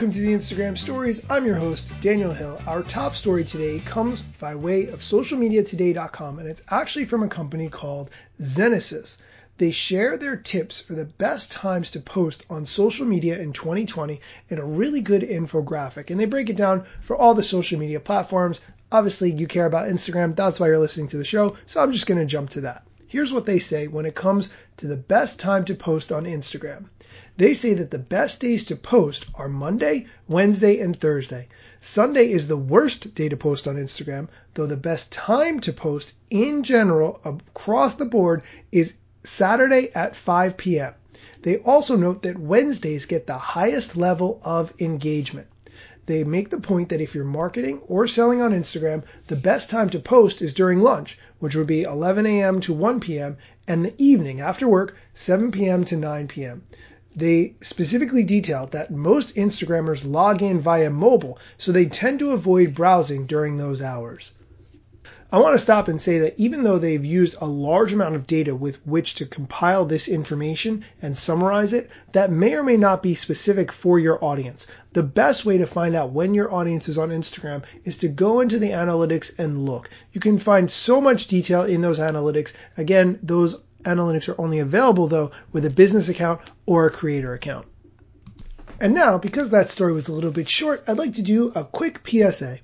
Welcome to the Instagram Stories. I'm your host, Daniel Hill. Our top story today comes by way of socialmediatoday.com, and it's actually from a company called Zenesis. They share their tips for the best times to post on social media in 2020 in a really good infographic, and they break it down for all the social media platforms. Obviously, you care about Instagram, that's why you're listening to the show, so I'm just going to jump to that. Here's what they say when it comes to the best time to post on Instagram. They say that the best days to post are Monday, Wednesday, and Thursday. Sunday is the worst day to post on Instagram, though the best time to post in general across the board is Saturday at 5 p.m. They also note that Wednesdays get the highest level of engagement. They make the point that if you're marketing or selling on Instagram, the best time to post is during lunch, which would be 11 a.m. to 1 p.m., and the evening after work, 7 p.m. to 9 p.m. They specifically detailed that most Instagrammers log in via mobile, so they tend to avoid browsing during those hours. I want to stop and say that even though they've used a large amount of data with which to compile this information and summarize it, that may or may not be specific for your audience. The best way to find out when your audience is on Instagram is to go into the analytics and look. You can find so much detail in those analytics. Again, those analytics are only available though with a business account or a creator account. And now, because that story was a little bit short, I'd like to do a quick PSA.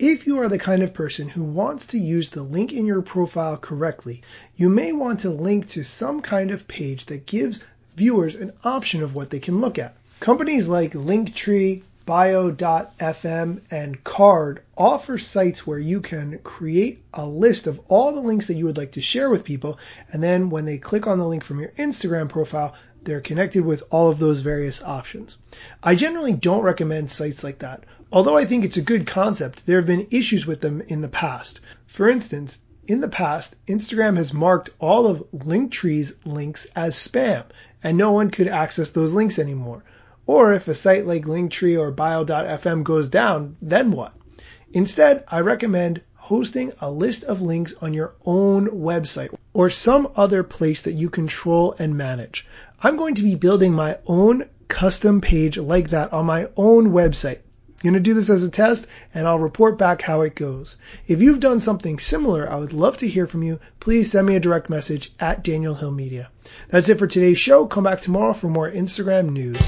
If you are the kind of person who wants to use the link in your profile correctly, you may want to link to some kind of page that gives viewers an option of what they can look at. Companies like Linktree, Bio.fm, and Carrd offer sites where you can create a list of all the links that you would like to share with people, and then when they click on the link from your Instagram profile, they're connected with all of those various options. I generally don't recommend sites like that. Although I think it's a good concept, there have been issues with them in the past. For instance, in the past, Instagram has marked all of Linktree's links as spam, and no one could access those links anymore. Or if a site like Linktree or Bio.fm goes down, then what? Instead, I recommend hosting a list of links on your own website or some other place that you control and manage. I'm going to be building my own custom page like that on my own website. I'm going to do this as a test and I'll report back how it goes. If you've done something similar, I would love to hear from you. Please send me a direct message at Daniel Hill Media. That's it for today's show. Come back tomorrow for more Instagram news.